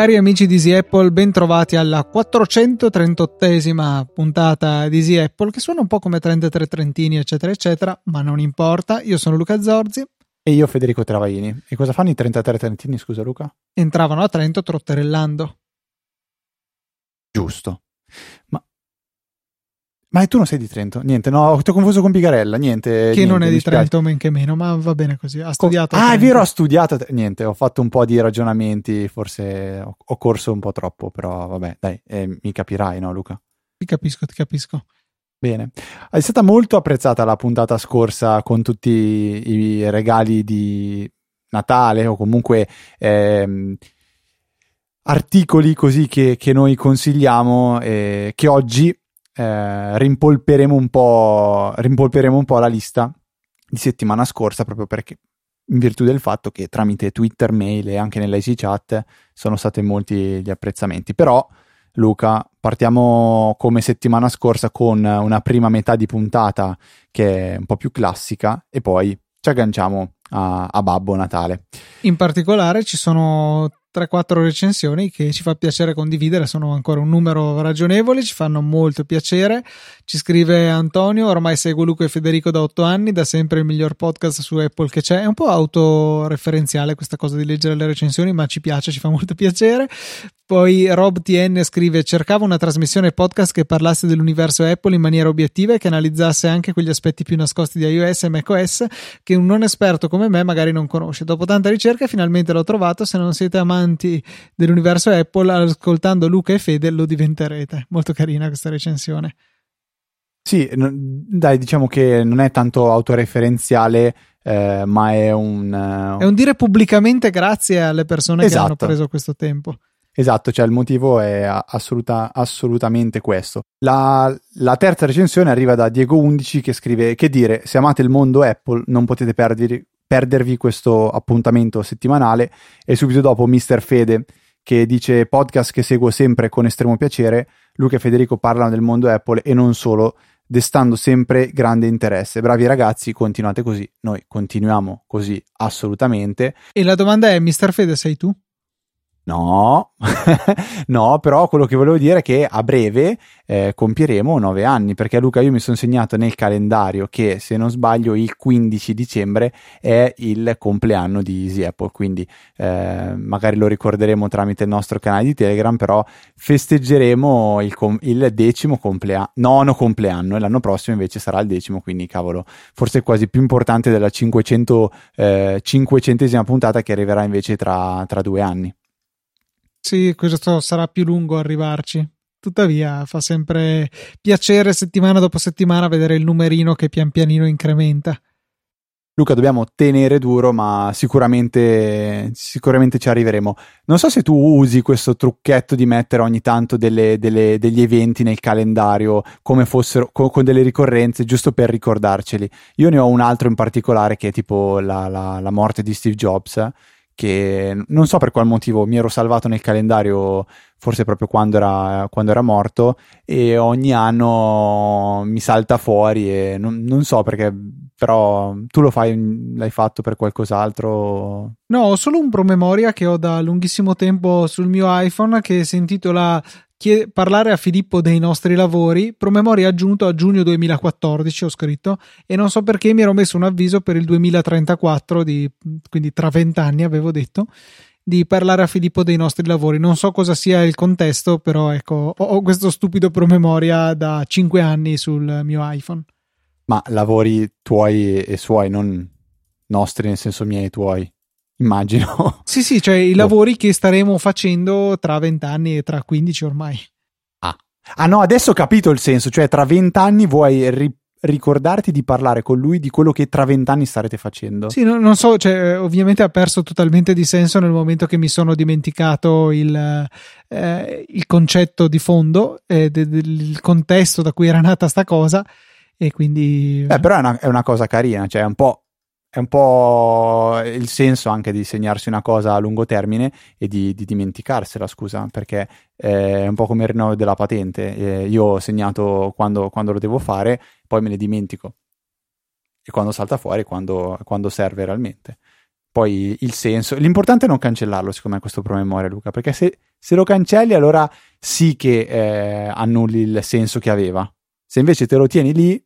Cari amici di Easy Apple, ben trovati alla 438esima puntata di Easy Apple, che suona un po' come 33 Trentini, eccetera, eccetera, ma non importa. Io sono Luca Zorzi. E io Federico Travaini. E cosa fanno i 33 Trentini, scusa Luca? Entravano a Trento trotterellando. Giusto. Ma ma tu non sei di Trento? Niente, no, ti ho confuso con Pigarella, niente. Che niente, non è di Trento, men che meno, ma va bene così. Ha studiato. Ah, è vero, ho studiato. Niente, ho fatto un po' di ragionamenti, forse ho, ho corso un po' troppo, però vabbè, dai, eh, mi capirai, no, Luca? Ti capisco, ti capisco. Bene, è stata molto apprezzata la puntata scorsa con tutti i regali di Natale o comunque ehm, articoli così che, che noi consigliamo eh, che oggi eh, rimpolperemo, un po', rimpolperemo un po' la lista di settimana scorsa proprio perché in virtù del fatto che tramite Twitter, mail e anche nell'IC chat sono stati molti gli apprezzamenti. Però, Luca, partiamo come settimana scorsa con una prima metà di puntata che è un po' più classica e poi ci agganciamo a, a Babbo Natale. In particolare ci sono 3-4 recensioni che ci fa piacere condividere, sono ancora un numero ragionevole, ci fanno molto piacere. Ci scrive Antonio, ormai seguo Luca e Federico da 8 anni, da sempre il miglior podcast su Apple che c'è. È un po' autoreferenziale questa cosa di leggere le recensioni, ma ci piace, ci fa molto piacere. Poi Rob TN scrive: Cercavo una trasmissione podcast che parlasse dell'universo Apple in maniera obiettiva e che analizzasse anche quegli aspetti più nascosti di iOS e macOS che un non esperto come me magari non conosce. Dopo tanta ricerca, finalmente l'ho trovato. Se non siete amanti dell'universo Apple, ascoltando Luca e Fede lo diventerete. Molto carina questa recensione. Sì, dai, diciamo che non è tanto autoreferenziale. Eh, ma è un, uh... è un dire pubblicamente grazie alle persone esatto. che hanno preso questo tempo. Esatto, cioè il motivo è assoluta, assolutamente questo. La, la, terza recensione arriva da Diego11 che scrive: Che dire, se amate il mondo Apple, non potete perdervi, perdervi questo appuntamento settimanale. E subito dopo, Mr. Fede che dice: Podcast che seguo sempre con estremo piacere. Luca e Federico parlano del mondo Apple e non solo, destando sempre grande interesse. Bravi ragazzi, continuate così. Noi continuiamo così assolutamente. E la domanda è: Mr. Fede, sei tu? No, no, però quello che volevo dire è che a breve eh, compieremo nove anni, perché Luca io mi sono segnato nel calendario che se non sbaglio il 15 dicembre è il compleanno di Easy Apple, quindi eh, magari lo ricorderemo tramite il nostro canale di Telegram, però festeggeremo il, com- il decimo compleanno, nono compleanno e l'anno prossimo invece sarà il decimo, quindi cavolo, forse quasi più importante della 500, eh, 500esima puntata che arriverà invece tra, tra due anni. Sì, questo sarà più lungo arrivarci. Tuttavia fa sempre piacere settimana dopo settimana vedere il numerino che pian pianino incrementa. Luca, dobbiamo tenere duro, ma sicuramente, sicuramente ci arriveremo. Non so se tu usi questo trucchetto di mettere ogni tanto delle, delle, degli eventi nel calendario come fossero con, con, delle ricorrenze, giusto per ricordarceli. Io ne ho un altro in particolare che è tipo la, la, la morte di Steve Jobs che non so per qual motivo mi ero salvato nel calendario, forse proprio quando era, quando era morto, e ogni anno mi salta fuori e non, non, so perché, però tu lo fai, l'hai fatto per qualcos'altro? No, ho solo un promemoria che ho da lunghissimo tempo sul mio iPhone che si intitola chied- parlare a Filippo dei nostri lavori, promemoria aggiunto a giugno 2014, ho scritto, e non so perché mi ero messo un avviso per il 2034, di, quindi tra vent'anni avevo detto, di parlare a Filippo dei nostri lavori. Non so cosa sia il contesto, però ecco, ho, ho questo stupido promemoria da cinque anni sul mio iPhone. Ma lavori tuoi e suoi, non nostri, nel senso miei e tuoi immagino. Sì, sì, cioè i boh. lavori che staremo facendo tra 20 anni e tra 15 ormai. Ah. ah no, adesso ho capito il senso, cioè tra 20 anni vuoi ri- ricordarti di parlare con lui di quello che tra 20 anni starete facendo. Sì, no, non so, cioè, ovviamente ha perso totalmente di senso nel momento che mi sono dimenticato il, eh, il concetto di fondo, eh, del de, contesto da cui era nata sta cosa e quindi... Beh, però è una, è una cosa carina, cioè è un po' è un po' il senso anche di segnarsi una cosa a lungo termine e di, di dimenticarsela, scusa, perché è un po' come il rinnovo della patente. Eh, io ho segnato quando, quando, lo devo fare, poi me ne dimentico. E quando salta fuori, quando, quando serve realmente. Poi il senso. L'importante è non cancellarlo, secondo me, questo promemoria, Luca, perché se, se lo cancelli, allora sì che eh, annulli il senso che aveva. Se invece te lo tieni lì,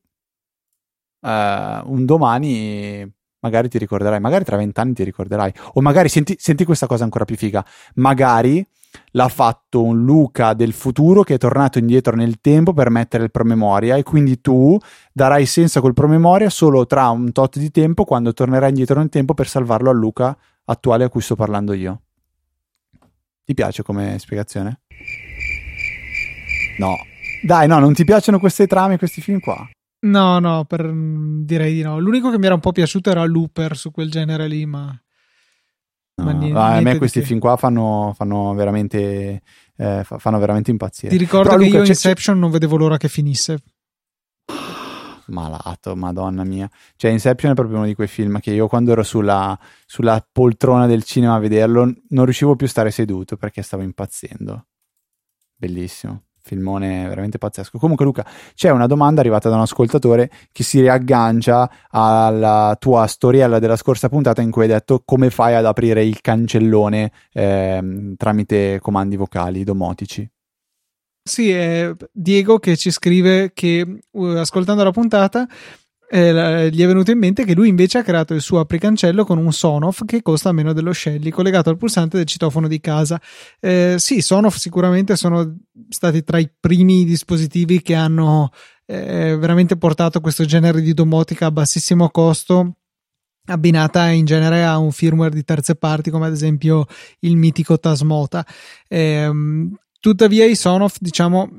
eh, un domani magari ti ricorderai, magari tra vent'anni ti ricorderai, o magari senti, senti questa cosa ancora più figa, magari l'ha fatto un Luca del futuro che è tornato indietro nel tempo per mettere il promemoria e quindi tu darai senso a quel promemoria solo tra un tot di tempo quando tornerai indietro nel tempo per salvarlo al Luca attuale a cui sto parlando io. Ti piace come spiegazione? No. Dai, no, non ti piacciono queste trame, questi film qua? No, no, per, direi di no. L'unico che mi era un po' piaciuto era Looper su quel genere lì, ma. No, ma niente, a me questi film qua fanno, fanno veramente. Eh, fanno veramente impazzire. Ti ricordo Però, che Luca, io Inception non vedevo l'ora che finisse. Malato, madonna mia. Cioè, Inception è proprio uno di quei film che io quando ero sulla, sulla poltrona del cinema a vederlo non riuscivo più a stare seduto perché stavo impazzendo. Bellissimo filmone veramente pazzesco. Comunque, Luca, c'è una domanda arrivata da un ascoltatore che si riaggancia alla tua storiella della scorsa puntata in cui hai detto come fai ad aprire il cancellone eh, tramite comandi vocali domotici. Sì, è Diego che ci scrive che uh, ascoltando la puntata eh, gli è venuto in mente che lui invece ha creato il suo apricancello con un Sonoff che costa meno dello Shelly, collegato al pulsante del citofono di casa. Eh, sì, Sonoff sicuramente sono stati tra i primi dispositivi che hanno eh, veramente portato questo genere di domotica a bassissimo costo abbinata in genere a un firmware di terze parti come ad esempio il mitico Tasmota. Eh, tuttavia i Sonoff diciamo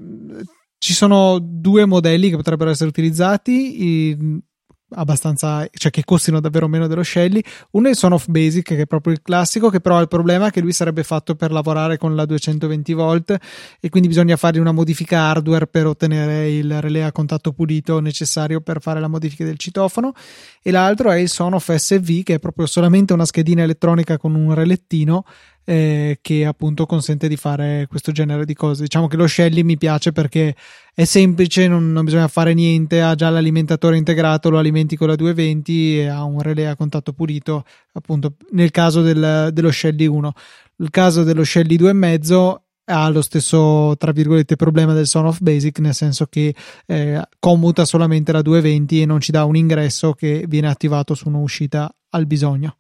ci sono due modelli che potrebbero essere utilizzati. I, abbastanza, cioè che costino davvero meno dello Shelly. Uno è il Son of Basic, che è proprio il classico, che però ha il problema che lui sarebbe fatto per lavorare con la 220 volt e quindi bisogna fare una modifica hardware per ottenere il relè a contatto pulito necessario per fare la modifica del citofono. E l'altro è il Son of SV, che è proprio solamente una schedina elettronica con un relettino eh, che appunto consente di fare questo genere di cose. Diciamo che lo Shelly mi piace perché è semplice, non, non, bisogna fare niente, ha già l'alimentatore integrato, lo alimenti con la 220 e ha un relay a contatto pulito, appunto nel caso del, dello Shelly 1. Il caso dello Shelly 2,5 ha lo stesso tra virgolette problema del Son of Basic nel senso che eh, commuta solamente la 220 e non ci dà un ingresso che viene attivato su un'uscita al bisogno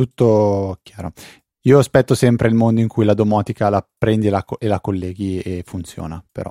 tutto chiaro. Io aspetto sempre il mondo in cui la domotica la prendi e la, e la colleghi e funziona, però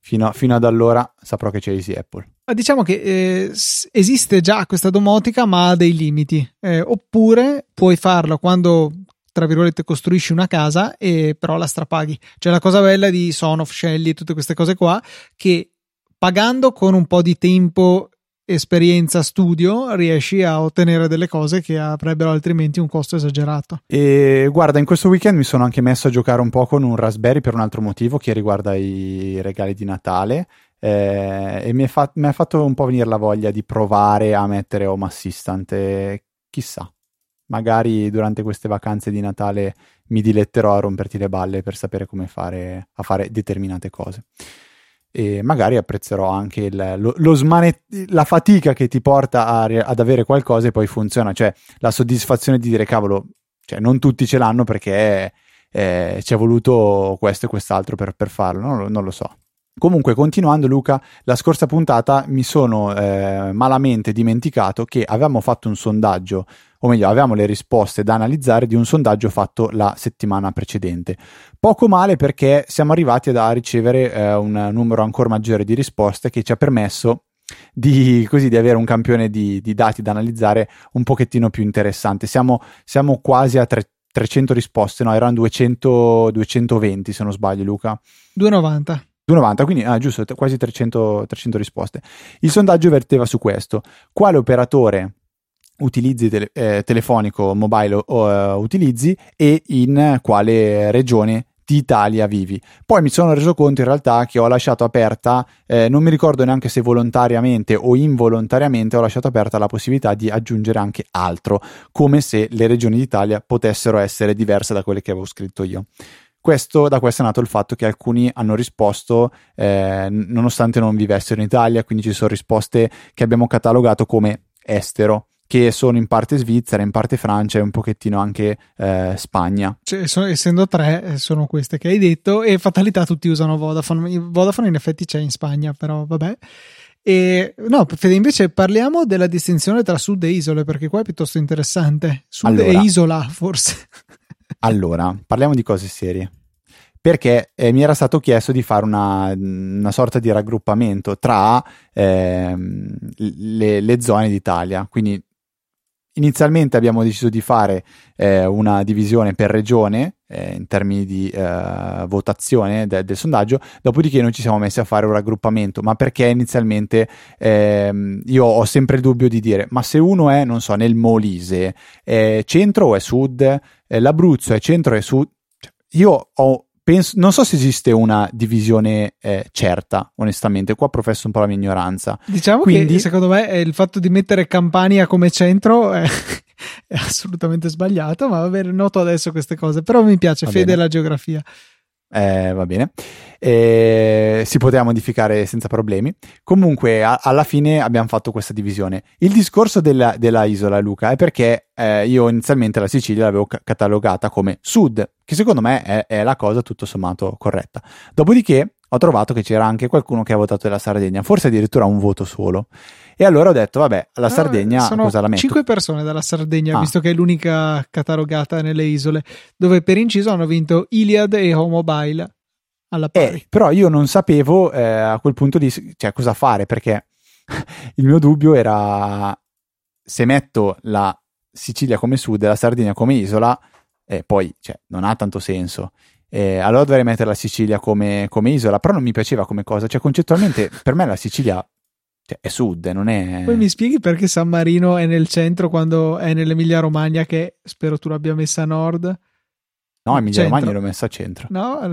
fino, fino, ad allora saprò che c'è Easy Apple. Diciamo che eh, esiste già questa domotica, ma ha dei limiti. Eh, oppure puoi farlo quando, tra virgolette, costruisci una casa e però la strapaghi. Cioè la cosa bella di Sonoff, Shelly e tutte queste cose qua, che pagando con un po' di tempo esperienza studio riesci a ottenere delle cose che avrebbero altrimenti un costo esagerato. E guarda, in questo weekend mi sono anche messo a giocare un po' con un Raspberry per un altro motivo che riguarda i regali di Natale. Eh, e mi, ha fatto un po' venire la voglia di provare a mettere Home Assistant. E chissà, magari durante queste vacanze di Natale mi diletterò a romperti le balle per sapere come fare a fare determinate cose e magari apprezzerò anche il, lo, lo smane- la fatica che ti porta a, ad avere qualcosa e poi funziona, cioè la soddisfazione di dire cavolo, cioè non tutti ce l'hanno perché eh, ci è voluto questo e quest'altro per, per farlo, non, non lo so. Comunque, continuando, Luca, la scorsa puntata mi sono eh, malamente dimenticato che avevamo fatto un sondaggio, o meglio, avevamo le risposte da analizzare di un sondaggio fatto la settimana precedente. Poco male perché siamo arrivati a ricevere eh, un numero ancora maggiore di risposte che ci ha permesso di, così, di avere un campione di, di, dati da analizzare un pochettino più interessante. Siamo, siamo quasi a tre, 300 risposte, no, erano 200, 220 se non sbaglio, Luca. 290. 290, quindi ah, giusto, quasi 300, 300 risposte. Il sondaggio verteva su questo. Quale operatore utilizzi tele, eh, telefonico mobile o uh, utilizzi e in quale regione di Italia vivi. Poi mi sono reso conto in realtà che ho lasciato aperta, eh, non mi ricordo neanche se volontariamente o involontariamente, ho lasciato aperta la possibilità di aggiungere anche altro, come se le regioni d'Italia potessero essere diverse da quelle che avevo scritto io. Questo, da questo è nato il fatto che alcuni hanno risposto eh, nonostante non vivessero in Italia, quindi ci sono risposte che abbiamo catalogato come estero che sono in parte Svizzera, in parte Francia e un pochettino anche eh, Spagna. Cioè, sono, essendo tre, eh, sono queste che hai detto, e fatalità tutti usano Vodafone. Vodafone in effetti c'è in Spagna, però vabbè. E no, Fede, invece parliamo della distinzione tra sud e isole, perché qua è piuttosto interessante. Sud allora, e isola, forse. allora, parliamo di cose serie. Perché eh, mi era stato chiesto di fare una, una sorta di raggruppamento tra eh, le, le zone d'Italia, quindi Inizialmente abbiamo deciso di fare eh, una divisione per regione eh, in termini di eh, votazione de- del sondaggio, dopodiché noi ci siamo messi a fare un raggruppamento, ma perché inizialmente ehm, io ho sempre il dubbio di dire, ma se uno è, non so, nel Molise, è centro o è sud, l'Abruzzo è centro o è sud, cioè, io ho penso, non so se esiste una divisione eh, certa, onestamente. Qua professo un po' la mia ignoranza. Diciamo Quindi, che secondo me il fatto di mettere Campania come centro è, è assolutamente sbagliato, ma va bene, noto adesso queste cose. Però mi piace, fede bene. alla geografia. Eh, va bene, eh, si poteva modificare senza problemi. Comunque, a- alla fine abbiamo fatto questa divisione. Il discorso della, della isola, Luca, è perché eh, io inizialmente la Sicilia l'avevo ca- catalogata come sud, che secondo me è, è la cosa tutto sommato corretta. Dopodiché ho trovato che c'era anche qualcuno che ha votato della Sardegna, forse addirittura un voto solo. E allora ho detto, vabbè, la ah, Sardegna sono cosa la metto? Cinque persone dalla Sardegna, ah. visto che è l'unica catalogata nelle isole, dove per inciso hanno vinto Iliad e Homobile alla pari. Eh, però io non sapevo eh, a quel punto di, cioè, cosa fare, perché il mio dubbio era se metto la Sicilia come sud e la Sardegna come isola, eh, poi cioè, non ha tanto senso. Eh, allora dovrei mettere la Sicilia come, come, isola, però non mi piaceva come cosa, cioè concettualmente per me la Sicilia cioè, è sud, non è... Poi mi spieghi perché San Marino è nel centro quando è nell'Emilia Romagna, che spero tu l'abbia messa a nord? No, Emilia Romagna l'ho messa a centro. No,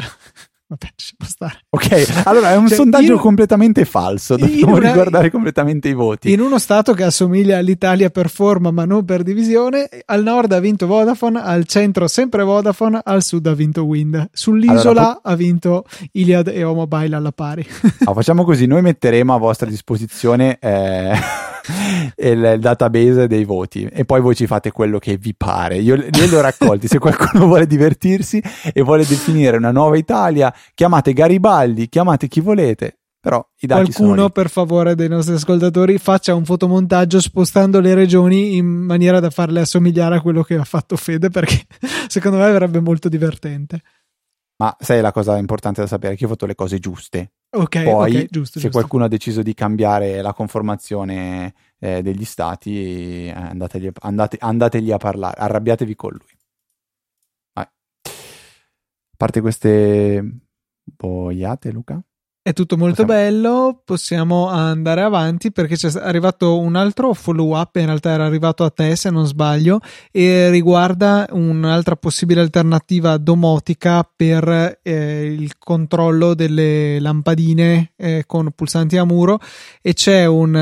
Vabbè, ci può stare. Ok, allora è un cioè, sondaggio in, completamente falso. Dobbiamo una, riguardare completamente i voti. In uno stato che assomiglia all'Italia per forma, ma non per divisione, al nord ha vinto Vodafone, al centro sempre Vodafone, al sud ha vinto Wind. Sull'isola allora, ha vinto Iliad e Omobile alla pari. No, facciamo così: noi metteremo a vostra disposizione. Eh il, database dei voti e poi voi ci fate quello che vi pare. Io, li ho raccolti. Se qualcuno vuole divertirsi e vuole definire una nuova Italia, chiamate Garibaldi, chiamate chi volete. Però i dati Qualcuno, per favore, dei nostri ascoltatori, faccia un fotomontaggio spostando le regioni in maniera da farle assomigliare a quello che ha fatto Fede, perché secondo me avrebbe molto divertente. Ma sai la cosa importante da sapere? Che io ho fatto le cose giuste. Ok, Poi, okay, giusto, se giusto. qualcuno ha deciso di cambiare la conformazione eh, degli stati, eh, andategli, andate, andategli, a parlare, arrabbiatevi con lui. Vai. A parte queste boiate, Luca? È tutto molto possiamo... bello, possiamo andare avanti perché c'è arrivato un altro follow up, in realtà era arrivato a te se non sbaglio, e riguarda un'altra possibile alternativa domotica per eh, il controllo delle lampadine eh, con pulsanti a muro e c'è un,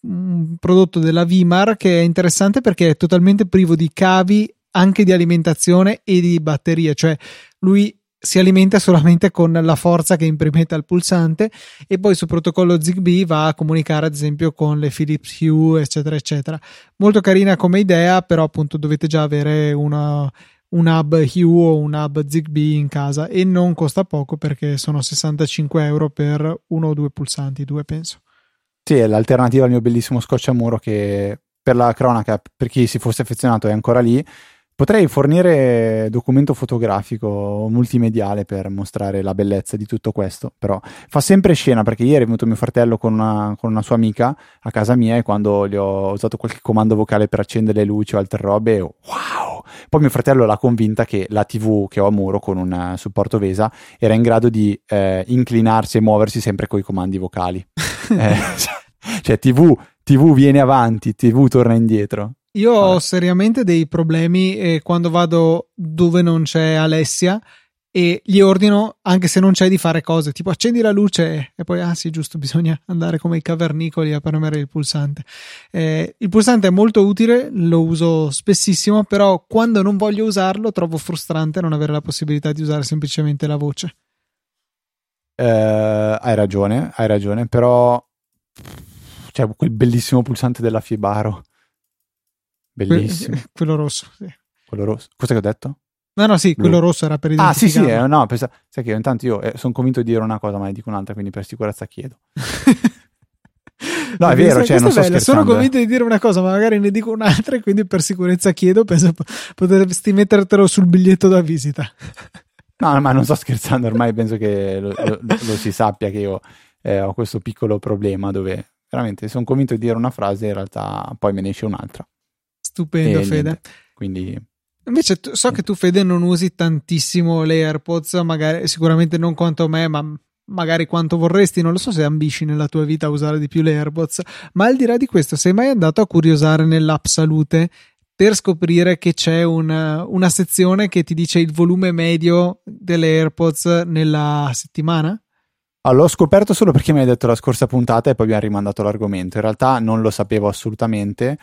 un prodotto della Vimar che è interessante perché è totalmente privo di cavi anche di alimentazione e di batterie, cioè lui si alimenta solamente con la forza che imprimete al pulsante e poi sul protocollo Zigbee va a comunicare ad esempio con le Philips Hue eccetera eccetera. Molto carina come idea però appunto dovete già avere una, un hub Hue o un hub Zigbee in casa e non costa poco perché sono 65 euro per uno o due pulsanti due penso. Sì è l'alternativa al mio bellissimo scocciamuro che per la cronaca per chi si fosse affezionato è ancora lì Potrei fornire documento fotografico multimediale per mostrare la bellezza di tutto questo, però fa sempre scena perché ieri è venuto mio fratello con una, con una, sua amica a casa mia e quando gli ho usato qualche comando vocale per accendere le luci o altre robe, wow! Poi mio fratello l'ha convinta che la TV che ho a muro con un supporto VESA era in grado di eh, inclinarsi e muoversi sempre con i comandi vocali. eh, cioè TV, TV viene avanti, TV torna indietro. Io Vabbè. ho seriamente dei problemi eh, quando vado dove non c'è Alessia e gli ordino, anche se non c'è, di fare cose tipo accendi la luce e poi, ah sì, giusto, bisogna andare come i cavernicoli a premere il pulsante. Eh, il pulsante è molto utile, lo uso spessissimo, però quando non voglio usarlo trovo frustrante non avere la possibilità di usare semplicemente la voce. Eh, hai ragione, hai ragione, però c'è quel bellissimo pulsante della Fibaro. Bellissimo. Que- quello rosso, sì. Quello rosso. Cosa che ho detto? No, no, sì, quello rosso era per Ah, sì, sì, eh, no, pensa, sai che intanto io eh, sono convinto di dire una cosa, ma ne dico un'altra, quindi per sicurezza chiedo. no, è vero, cioè, non sto scherzando. Sono convinto di dire una cosa, ma magari ne dico un'altra e quindi per sicurezza chiedo, penso potresti mettertelo sul biglietto da visita. no, ma non sto scherzando, ormai penso che lo, lo, lo si sappia che io eh, ho questo piccolo problema dove veramente sono convinto di dire una frase e in realtà poi me ne esce un'altra. Stupendo, Fede. Niente, quindi Invece so che tu, Fede, non usi tantissimo le AirPods, magari sicuramente non quanto me, ma magari quanto vorresti. Non lo so se ambisci nella tua vita a usare di più le AirPods. Ma al di là di questo, sei mai andato a curiosare nell'app Salute per scoprire che c'è una, una sezione che ti dice il volume medio delle AirPods nella settimana? Ah, l'ho scoperto solo perché mi hai detto la scorsa puntata e poi abbiamo rimandato l'argomento. In realtà non lo sapevo assolutamente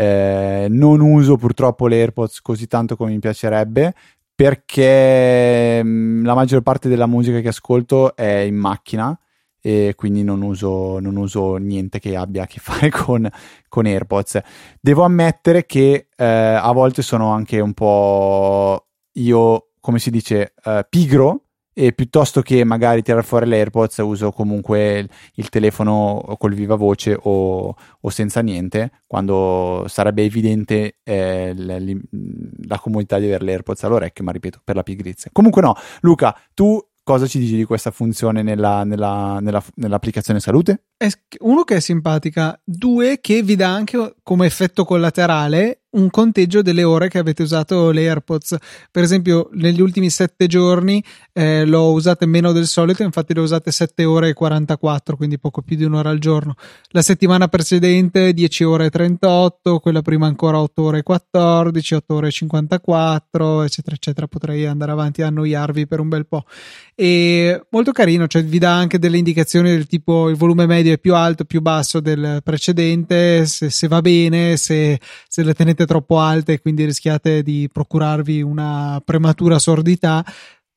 eh, non uso purtroppo le AirPods così tanto come mi piacerebbe perché mm, la maggior parte della musica che ascolto è in macchina e quindi non uso, non uso niente che abbia a che fare con, con AirPods. Devo ammettere che eh, a volte sono anche un po' io, come si dice, eh, pigro e piuttosto che magari tirare fuori l'AirPods uso comunque il, telefono col viva voce o, o, senza niente quando sarebbe evidente eh, la comodità di avere l'AirPods all'orecchio ma ripeto per la pigrizia comunque no Luca tu cosa ci dici di questa funzione nella, nella, nella, nell'applicazione salute? Uno che è simpatica, due che vi dà anche come effetto collaterale un conteggio delle ore che avete usato le AirPods. Per esempio, negli ultimi sette giorni eh, l'ho usate meno del solito, infatti le ho usate 7 ore e 44, quindi poco più di un'ora al giorno. La settimana precedente 10 ore e 38, quella prima ancora 8 ore e 14, 8 ore e 54, eccetera, eccetera. Potrei andare avanti a annoiarvi per un bel po'. E molto carino, cioè vi dà anche delle indicazioni del tipo il volume medio è più alto, più basso del precedente, se, se va bene, se, se le tenete troppo alte e quindi rischiate di procurarvi una prematura sordità.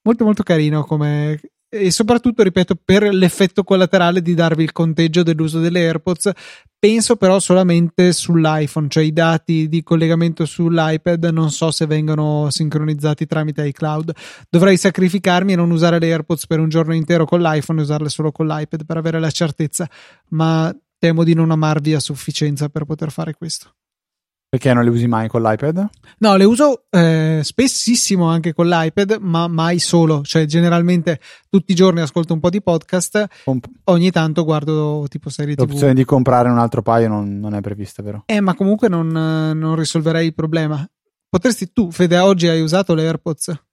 Molto molto carino come e soprattutto, ripeto, per l'effetto collaterale di darvi il conteggio dell'uso delle AirPods. Penso però solamente sull'iPhone, cioè i dati di collegamento sull'iPad non so se vengono sincronizzati tramite iCloud. Dovrei sacrificarmi e non usare le AirPods per un giorno intero con l'iPhone e usarle solo con l'iPad per avere la certezza, ma temo di non amarvi a sufficienza per poter fare questo. Perché non le usi mai con l'iPad? No, le uso eh, spessissimo anche con l'iPad, ma mai solo. Cioè, generalmente tutti i giorni ascolto un po' di podcast, Comp- ogni tanto guardo tipo serie TV. L'opzione di comprare un altro paio non, non è prevista, vero? Eh, ma comunque non, non, risolverei il problema. Potresti tu, Fede, oggi hai usato le AirPods?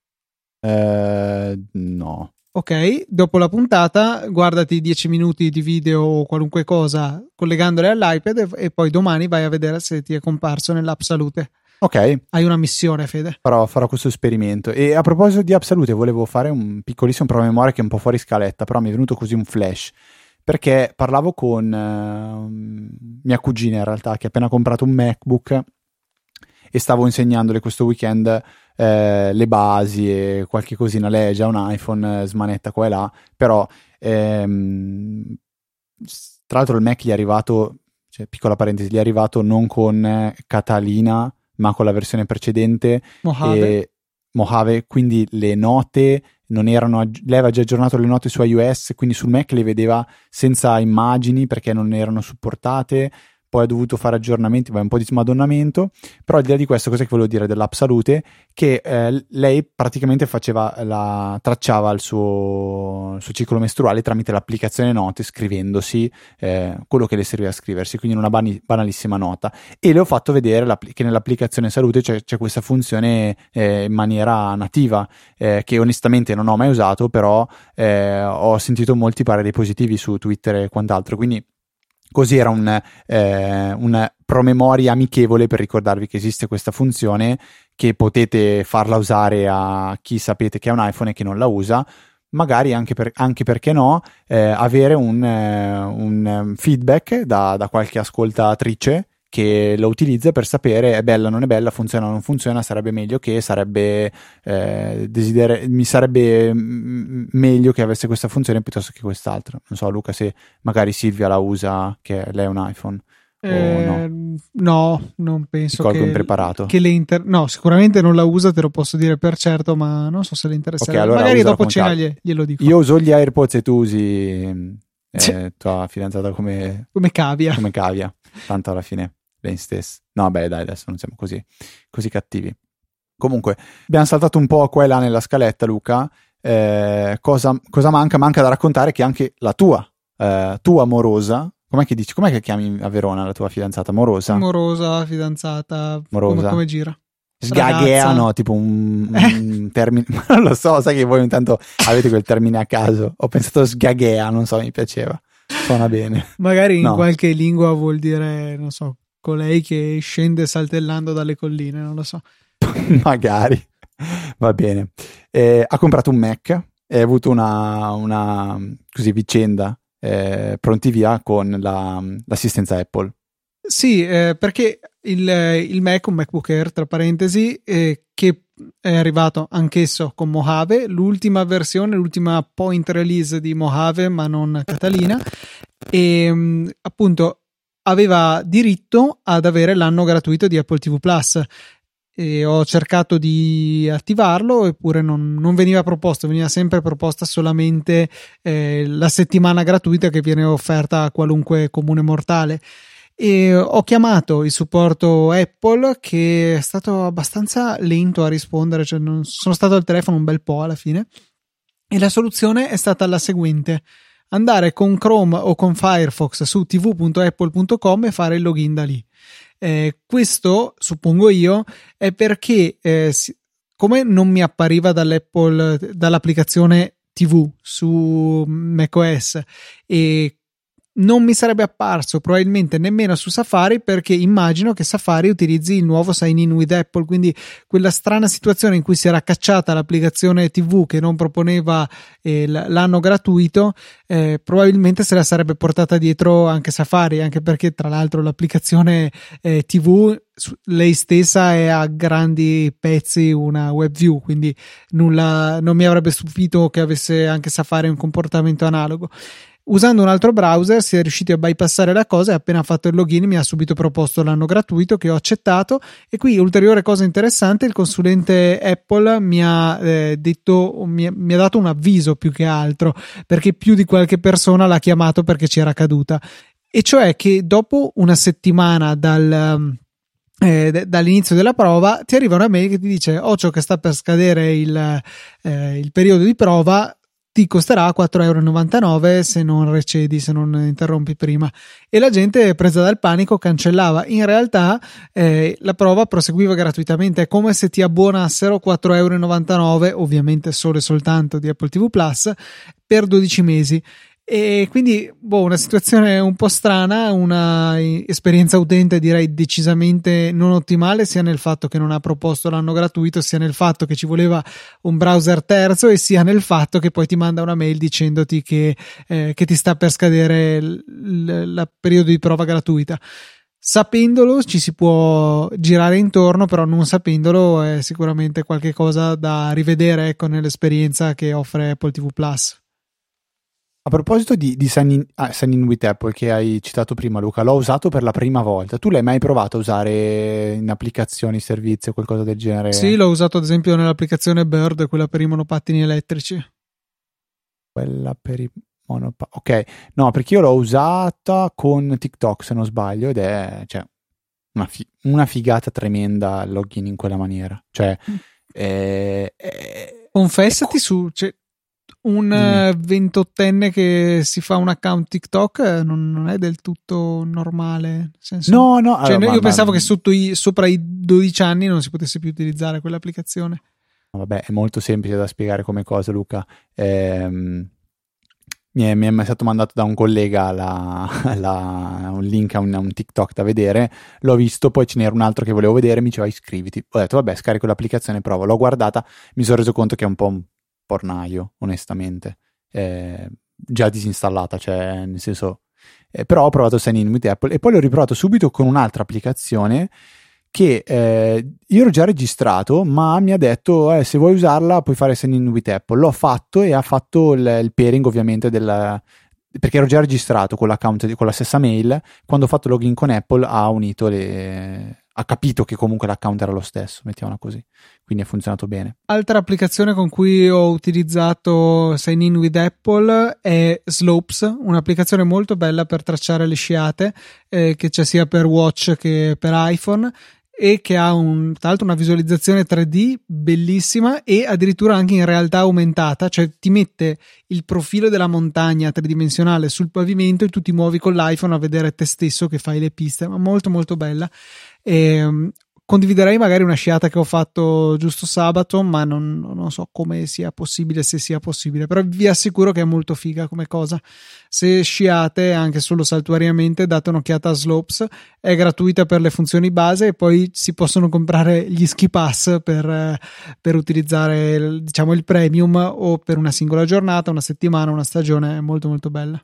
Eh, no ok, dopo la puntata guardati 10 minuti di video o qualunque cosa collegandole all'iPad e, e, poi domani vai a vedere se ti è comparso nell'app salute. Ok. Hai una missione, Fede. Farò, farò questo esperimento. E a proposito di app salute, volevo fare un piccolissimo promemoria che è un po' fuori scaletta, però mi è venuto così un flash. Perché parlavo con uh, mia cugina in realtà, che ha appena comprato un MacBook e stavo insegnandole questo weekend eh, le basi e qualche cosina. Lei ha già un iPhone, eh, smanetta qua e là, però ehm, tra l'altro il Mac gli è arrivato, cioè, piccola parentesi, gli è arrivato non con Catalina, ma con la versione precedente. Mojave. E, Mojave, quindi le note non erano, lei aveva già aggiornato le note su iOS, quindi sul Mac le vedeva senza immagini perché non erano supportate poi ha dovuto fare aggiornamenti, un po' di smadonnamento, però al di là di questo, cosa che volevo dire dell'app salute? Che eh, lei praticamente faceva la, tracciava il suo, il suo, ciclo mestruale tramite l'applicazione note, scrivendosi eh, quello che le serviva a scriversi, quindi in una bani, banalissima nota. E le ho fatto vedere che nell'applicazione salute c'è, c'è questa funzione eh, in maniera nativa, eh, che onestamente non ho mai usato, però eh, ho sentito molti pareri positivi su Twitter e quant'altro, quindi Così era un, eh, un promemoria amichevole per ricordarvi che esiste questa funzione che potete farla usare a chi sapete che ha un iPhone e che non la usa, magari anche, per, anche perché no, eh, avere un, eh, un ehm, feedback da, da, qualche ascoltatrice che lo utilizza per sapere è bella, non è bella, funziona o non funziona, sarebbe meglio che sarebbe eh, desider- mi sarebbe m- meglio che avesse questa funzione piuttosto che quest'altra. Non so, Luca, se magari Silvia la usa, che lei è un iPhone. Eh, no? no? non penso che, impreparato. che le inter- no, sicuramente non la usa, te lo posso dire per certo, ma non so se le interessa. Okay, allora Magari dopo cena gli- glielo dico. Io uso gli AirPods e tu usi eh, tua fidanzata come, come cavia. Come cavia, tanto alla fine lei stessa. No, beh, dai, adesso non siamo così, così cattivi. Comunque, abbiamo saltato un po' qua e là nella scaletta, Luca. Eh, cosa, cosa, manca? Manca da raccontare che anche la tua, eh, tua amorosa, Com'è che dici? Com'è che chiami a Verona la tua fidanzata? Morosa? Morosa, fidanzata. Morosa. Come, come gira? Sgagheano, tipo un, un termine. non lo so, sai che voi intanto avete quel termine a caso. Ho pensato sgaghea, non so, mi piaceva. Suona bene. Magari in qualche lingua vuol dire, non so, colei che scende saltellando dalle colline, non lo so. Magari. Va bene. Eh, ha comprato un Mac e ha avuto una, una così, vicenda eh, pronti via con la, l'assistenza Apple. Sì, eh, perché il, il, Mac, un MacBook Air tra parentesi, eh, che è arrivato anch'esso con Mojave, l'ultima versione, l'ultima point release di Mojave, ma non Catalina, e mm, appunto aveva diritto ad avere l'anno gratuito di Apple TV Plus e ho cercato di attivarlo eppure non, non, veniva proposto, veniva sempre proposta solamente eh, la settimana gratuita che viene offerta a qualunque comune mortale. E ho chiamato il supporto Apple che è stato abbastanza lento a rispondere, cioè sono stato al telefono un bel po' alla fine e la soluzione è stata la seguente andare con Chrome o con Firefox su tv.apple.com e fare il login da lì. Eh, questo, suppongo io, è perché eh, come non mi appariva dall'applicazione TV su macOS e non mi sarebbe apparso probabilmente nemmeno su Safari perché immagino che Safari utilizzi il nuovo sign in with Apple quindi quella strana situazione in cui si era cacciata l'applicazione TV che non proponeva eh, l'anno gratuito eh, probabilmente se la sarebbe portata dietro anche Safari anche perché tra l'altro l'applicazione eh, TV lei stessa è a grandi pezzi una web view quindi nulla non mi avrebbe stupito che avesse anche Safari un comportamento analogo Usando un altro browser si è riusciti a bypassare la cosa e appena fatto il login mi ha subito proposto l'anno gratuito che ho accettato. E qui ulteriore cosa interessante il consulente Apple mi ha eh, detto mi, mi, ha dato un avviso più che altro perché più di qualche persona l'ha chiamato perché ci era caduta. E cioè che dopo una settimana dal eh, dall'inizio della prova ti arriva una mail che ti dice Occhio che sta per scadere il, eh, il periodo di prova ti costerà 4,99€ se non recedi, se non interrompi prima. E la gente, presa dal panico, cancellava. In realtà eh, la prova proseguiva gratuitamente, è come se ti abbonassero 4,99€, ovviamente solo e soltanto di Apple TV Plus, per 12 mesi. E quindi, boh, una situazione un po' strana, una esperienza utente direi decisamente non ottimale, sia nel fatto che non ha proposto l'anno gratuito, sia nel fatto che ci voleva un browser terzo e sia nel fatto che poi ti manda una mail dicendoti che, eh, che ti sta per scadere il periodo di prova gratuita. Sapendolo ci si può girare intorno, però non sapendolo è sicuramente qualcosa da rivedere ecco, nell'esperienza che offre Apple TV Plus. A proposito di, di sign, in, ah, sign, in, with Apple che hai citato prima, Luca, l'ho usato per la prima volta. Tu l'hai mai provato a usare in applicazioni, servizi o qualcosa del genere? Sì, l'ho usato ad esempio nell'applicazione Bird, quella per i monopattini elettrici. Quella per i monopattini. Ok, no, perché io l'ho usata con TikTok se non sbaglio ed è cioè, una, fi- una, figata tremenda il login in quella maniera. Cioè, mm. è, è, Confessati su. Cioè, un mm. ventottenne che si fa un account TikTok eh, non, non è del tutto normale. Senso, no, no. Cioè, allora, io ma, pensavo ma... che i, sopra i 12 anni non si potesse più utilizzare quell'applicazione. Vabbè, è molto semplice da spiegare come cosa, Luca. Ehm, mi è, mi è stato mandato da un collega la, la, un link a un, a un, TikTok da vedere, l'ho visto, poi ce n'era un altro che volevo vedere, mi diceva iscriviti. Ho detto vabbè, scarico l'applicazione, provo. L'ho guardata, mi sono reso conto che è un po' un pornaio, onestamente. Eh, già disinstallata, cioè nel senso... Eh, però ho provato Sign In with Apple e poi l'ho riprovato subito con un'altra applicazione che eh, io ero già registrato, ma mi ha detto eh, se vuoi usarla puoi fare sign in with Apple. L'ho fatto e ha fatto il, il pairing ovviamente del, perché ero già registrato con l'account con la stessa mail. Quando ho fatto login con Apple ha unito le ha capito che comunque l'account era lo stesso, mettiamola così. Quindi ha funzionato bene. Altra applicazione con cui ho utilizzato Sign In with Apple è Slopes, un'applicazione molto bella per tracciare le sciate, eh, che c'è sia per watch che per iPhone e che ha un, tra l'altro una visualizzazione 3D bellissima e addirittura anche in realtà aumentata, cioè ti mette il profilo della montagna tridimensionale sul pavimento e tu ti muovi con l'iPhone a vedere te stesso che fai le piste, ma molto molto bella. E, ehm, condividerei magari una sciata che ho fatto giusto sabato, ma non, non, so come sia possibile, se sia possibile, però vi assicuro che è molto figa come cosa. Se sciate anche solo saltuariamente, date un'occhiata a Slopes, è gratuita per le funzioni base e poi si possono comprare gli ski pass per, per utilizzare diciamo il premium o per una singola giornata, una settimana, una stagione, è molto molto bella.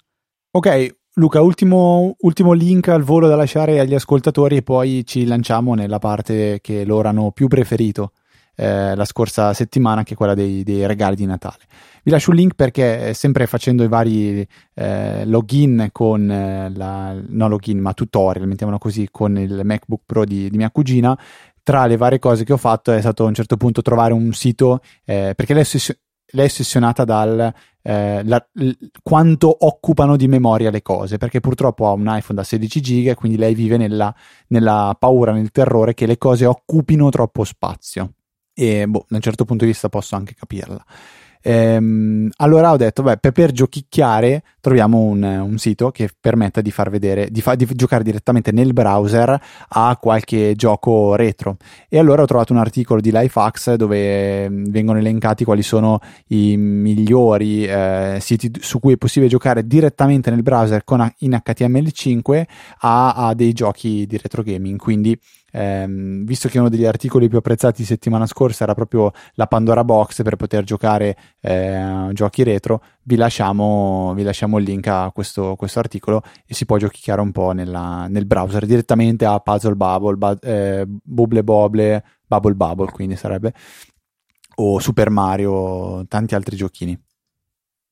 Ok, Luca, ultimo, ultimo, link al volo da lasciare agli ascoltatori e poi ci lanciamo nella parte che loro hanno più preferito eh, la scorsa settimana, che è quella dei, dei, regali di Natale. Vi lascio un link perché sempre facendo i vari eh, login con eh, la, no login ma tutorial, mettiamolo così, con il MacBook Pro di, di mia cugina, tra le varie cose che ho fatto è stato a un certo punto trovare un sito, eh, perché lei, lei è ossessionata dal eh, la, l, quanto occupano di memoria le cose, perché purtroppo ha un iPhone da 16 giga quindi lei vive nella, nella paura, nel terrore che le cose occupino troppo spazio. E boh, da un certo punto di vista posso anche capirla. Ehm, allora ho detto, beh, per, per giochicchiare troviamo un, un, sito che permetta di far vedere, di, fa, di, giocare direttamente nel browser a qualche gioco retro. E allora ho trovato un articolo di Lifehacks dove mm, vengono elencati quali sono i migliori eh, siti su cui è possibile giocare direttamente nel browser con, in HTML5 a, a dei giochi di retro gaming. Quindi ehm, visto che uno degli articoli più apprezzati settimana scorsa era proprio la Pandora Box per poter giocare eh, giochi retro, vi lasciamo, vi lasciamo, il link a questo, questo, articolo e si può giochicchiare un po' nella, nel browser direttamente a Puzzle Bubble, ba- eh, Bubble Bobble, Bubble Bubble quindi sarebbe, o Super Mario, tanti altri giochini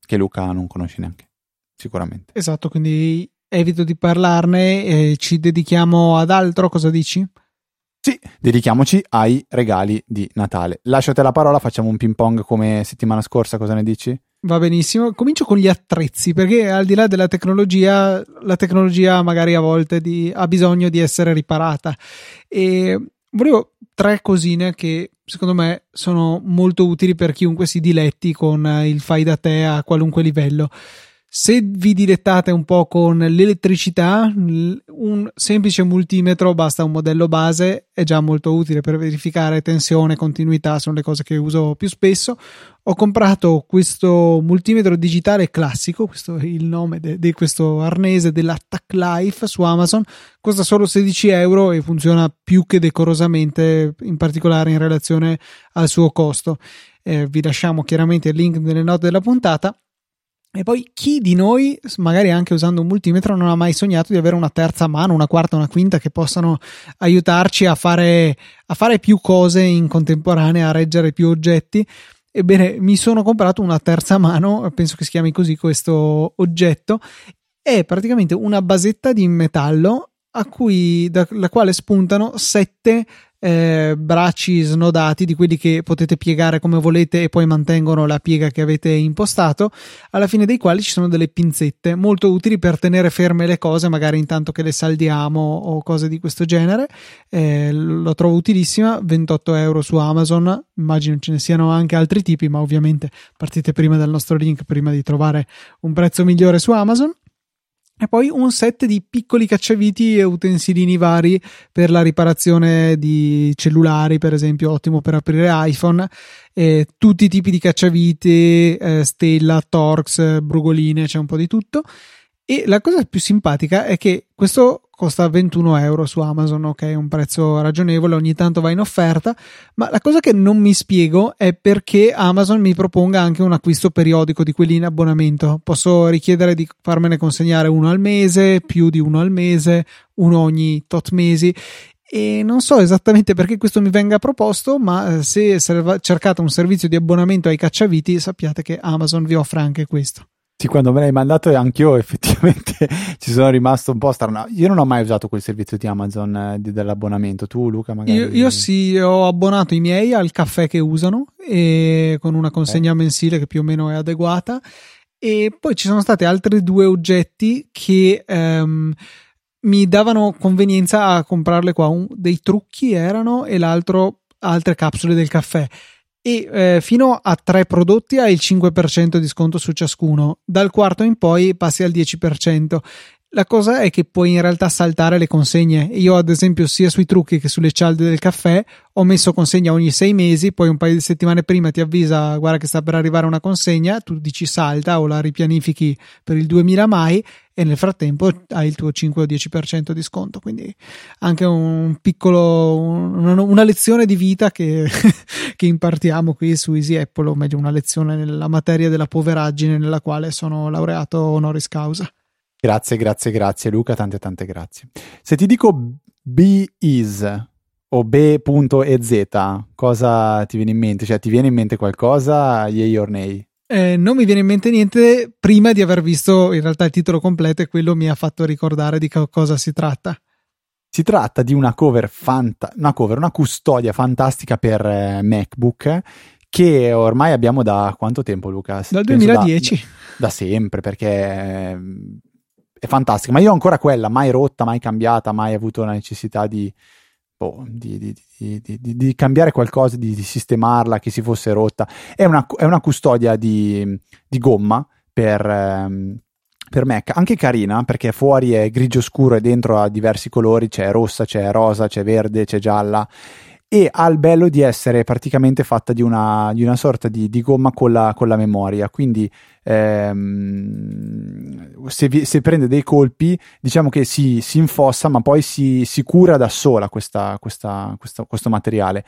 che Luca non conosce neanche, sicuramente. Esatto, quindi evito di parlarne e ci dedichiamo ad altro, cosa dici? Sì, dedichiamoci ai regali di Natale. Lasciate la parola, facciamo un ping pong come settimana scorsa, cosa ne dici? Va benissimo, comincio con gli attrezzi perché al di là della tecnologia, la tecnologia magari a volte di, ha bisogno di essere riparata e volevo tre cosine che secondo me sono molto utili per chiunque si diletti con il fai da te a qualunque livello. Se vi dilettate un po' con l'elettricità, un semplice multimetro, basta un modello base, è già molto utile per verificare tensione, continuità, sono le cose che uso più spesso. Ho comprato questo multimetro digitale classico, questo è il nome di questo arnese dell'Attack Life su Amazon, costa solo 16 euro e funziona più che decorosamente, in particolare in relazione al suo costo. Eh, vi lasciamo chiaramente il link nelle note della puntata e poi chi di noi, magari anche usando un multimetro, non ha mai sognato di avere una terza mano, una quarta, una quinta che possano aiutarci a fare, a fare più cose in contemporanea, a reggere più oggetti? Ebbene, mi sono comprato una terza mano, penso che si chiami così questo oggetto, è praticamente una basetta di metallo a cui, dalla quale spuntano sette eh, bracci snodati di quelli che potete piegare come volete e poi mantengono la piega che avete impostato, alla fine dei quali ci sono delle pinzette molto utili per tenere ferme le cose, magari intanto che le saldiamo o cose di questo genere. Eh, lo trovo utilissima, 28 euro su Amazon, immagino ce ne siano anche altri tipi, ma ovviamente partite prima dal nostro link prima di trovare un prezzo migliore su Amazon. E poi un set di piccoli cacciaviti e utensilini vari per la riparazione di cellulari, per esempio, ottimo per aprire iPhone. E tutti i tipi di cacciaviti, eh, Stella, Torx, Brugoline, c'è un po' di tutto. E la cosa più simpatica è che questo costa 21 euro su Amazon, ok, un prezzo ragionevole, ogni tanto va in offerta, ma la cosa che non mi spiego è perché Amazon mi proponga anche un acquisto periodico di quelli in abbonamento. Posso richiedere di farmene consegnare uno al mese, più di uno al mese, uno ogni tot mesi e non so esattamente perché questo mi venga proposto, ma eh, se cercate un servizio di abbonamento ai cacciaviti, sappiate che Amazon vi offre anche questo. Sì, quando me l'hai mandato anch'io effettivamente ci sono rimasto un po' strano. Io non ho mai usato quel servizio di Amazon eh, di, dell'abbonamento. Tu, Luca, magari. Io, io, sì, ho abbonato i miei al caffè che usano e con una consegna eh. mensile che più o meno è adeguata. E poi ci sono stati altri due oggetti che ehm, mi davano convenienza a comprarle qua. Un, dei trucchi erano e l'altro altre capsule del caffè e eh, fino a tre prodotti hai il 5% di sconto su ciascuno, dal quarto in poi passi al 10%. La cosa è che puoi in realtà saltare le consegne. Io, ad esempio, sia sui trucchi che sulle cialde del caffè ho messo consegna ogni sei mesi, poi un paio di settimane prima ti avvisa, guarda che sta per arrivare una consegna, tu dici salta o la ripianifichi per il 2000 mai e nel frattempo hai il tuo 5 o 10% di sconto. Quindi anche un piccolo, una, una lezione di vita che, che impartiamo qui su Easy Apple, o meglio una lezione nella materia della poveraggine nella quale sono laureato honoris causa. Grazie, grazie, grazie Luca, tante tante grazie. Se ti dico B-is o B.ez, cosa ti viene in mente? Cioè ti viene in mente qualcosa, yay or nay? Eh, non mi viene in mente niente prima di aver visto in realtà il titolo completo e quello mi ha fatto ricordare di cosa si tratta. Si tratta di una cover, fanta- una, cover una custodia fantastica per eh, MacBook che ormai abbiamo da quanto tempo Luca? Dal 2010. Da, da, sempre perché è fantastica, ma io ho ancora quella, mai rotta, mai cambiata, mai avuto la necessità di, boh, di, di, di cambiare qualcosa, di, sistemarla, che si fosse rotta. È una, è una custodia di, gomma per, ehm, per Mac, anche carina perché fuori è grigio scuro e dentro ha diversi colori, c'è rossa, c'è rosa, c'è verde, c'è gialla e ha il bello di essere praticamente fatta di una, di una sorta di, di gomma con la, con la, memoria, quindi ehm, se, vi, se, prende dei colpi diciamo che si, si infossa ma poi si, si cura da sola questa, questa, questa, questo materiale.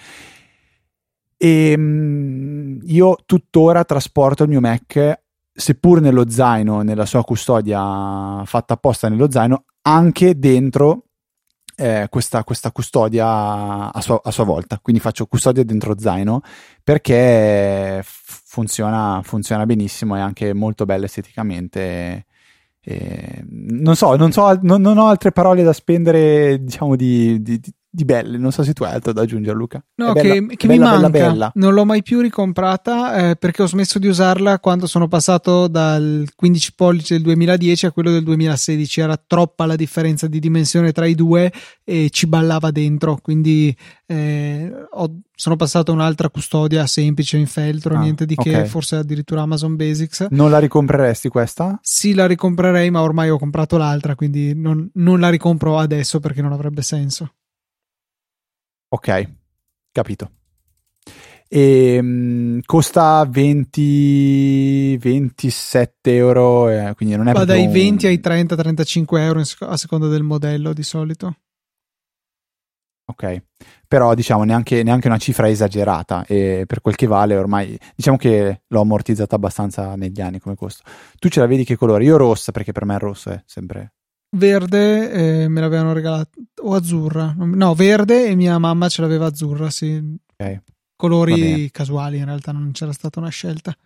E ehm, io tuttora trasporto il mio Mac seppur nello zaino, nella sua custodia fatta apposta nello zaino, anche dentro eh, questa, questa, custodia a sua, a sua, volta. Quindi faccio custodia dentro zaino perché funziona, funziona benissimo e anche molto bella esteticamente. E non so, non, so non, non, ho altre parole da spendere, diciamo, di, di, di belle. Non so se tu hai altro da aggiungere, Luca. No, bella, che, che bella, mi manca. Bella. Non l'ho mai più ricomprata eh, perché ho smesso di usarla quando sono passato dal 15 pollici del 2010 a quello del 2016. Era troppa la differenza di dimensione tra i due e ci ballava dentro. Quindi eh, ho, sono passato a un'altra custodia semplice in feltro, ah, niente di che, okay. forse addirittura Amazon Basics. Non la ricompreresti questa? Sì, la ricomprerei, ma ormai ho comprato l'altra, quindi non, non la ricompro adesso perché non avrebbe senso. Ok, capito. E um, costa 20 27 euro, eh, quindi non è Va dai 20 ai 30-35 euro a seconda del modello di solito. Ok, però diciamo neanche, neanche, una cifra esagerata e per quel che vale ormai diciamo che l'ho ammortizzata abbastanza negli anni come costo. Tu ce la vedi che colore? Io rossa perché per me il rosso è sempre verde eh, me l'avevano regalata o azzurra no verde e mia mamma ce l'aveva azzurra sì. Okay. colori casuali in realtà non c'era stata una scelta.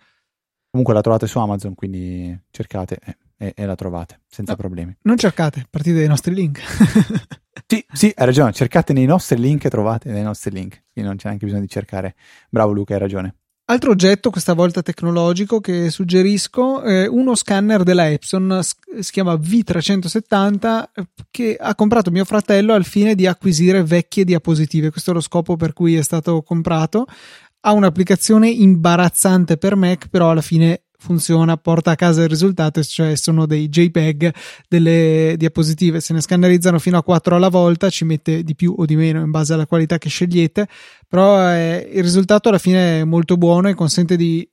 Comunque la trovate su Amazon quindi cercate e, e la trovate senza no, problemi. non cercate partite dai nostri link. Sì sì hai ragione cercate nei nostri link e trovate nei nostri link quindi non c'è neanche bisogno di cercare. Bravo Luca hai ragione Altro oggetto, questa volta tecnologico, che suggerisco, è uno scanner della Epson, si chiama V370, che ha comprato mio fratello al fine di acquisire vecchie diapositive. Questo è lo scopo per cui è stato comprato. Ha un'applicazione imbarazzante per Mac, però alla fine funziona, porta a casa il risultato, cioè sono dei JPEG delle diapositive, se ne scannerizzano fino a 4 alla volta, ci mette di più o di meno in base alla qualità che scegliete, però eh, il risultato alla fine è molto buono e consente di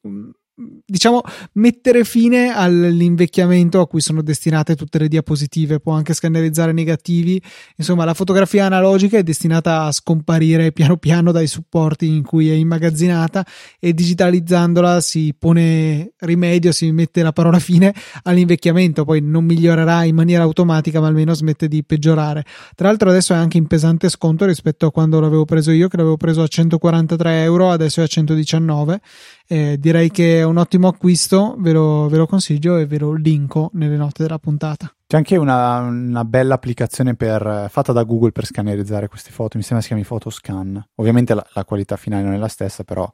diciamo mettere fine all'invecchiamento a cui sono destinate tutte le diapositive. Può anche scannerizzare negativi. Insomma la fotografia analogica è destinata a scomparire piano piano dai supporti in cui è immagazzinata e digitalizzandola si pone rimedio si mette la parola fine all'invecchiamento. Poi non migliorerà in maniera automatica ma almeno smette di peggiorare. Tra l'altro adesso è anche in pesante sconto rispetto a quando l'avevo preso io che l'avevo preso a 143 euro adesso è a 119 eh, direi che è un ottimo acquisto, ve lo, ve lo, consiglio e ve lo linko nelle note della puntata. C'è anche una, una, bella applicazione per, fatta da Google per scannerizzare queste foto, mi sembra si chiami Photoscan. Ovviamente la, la qualità finale non è la stessa, però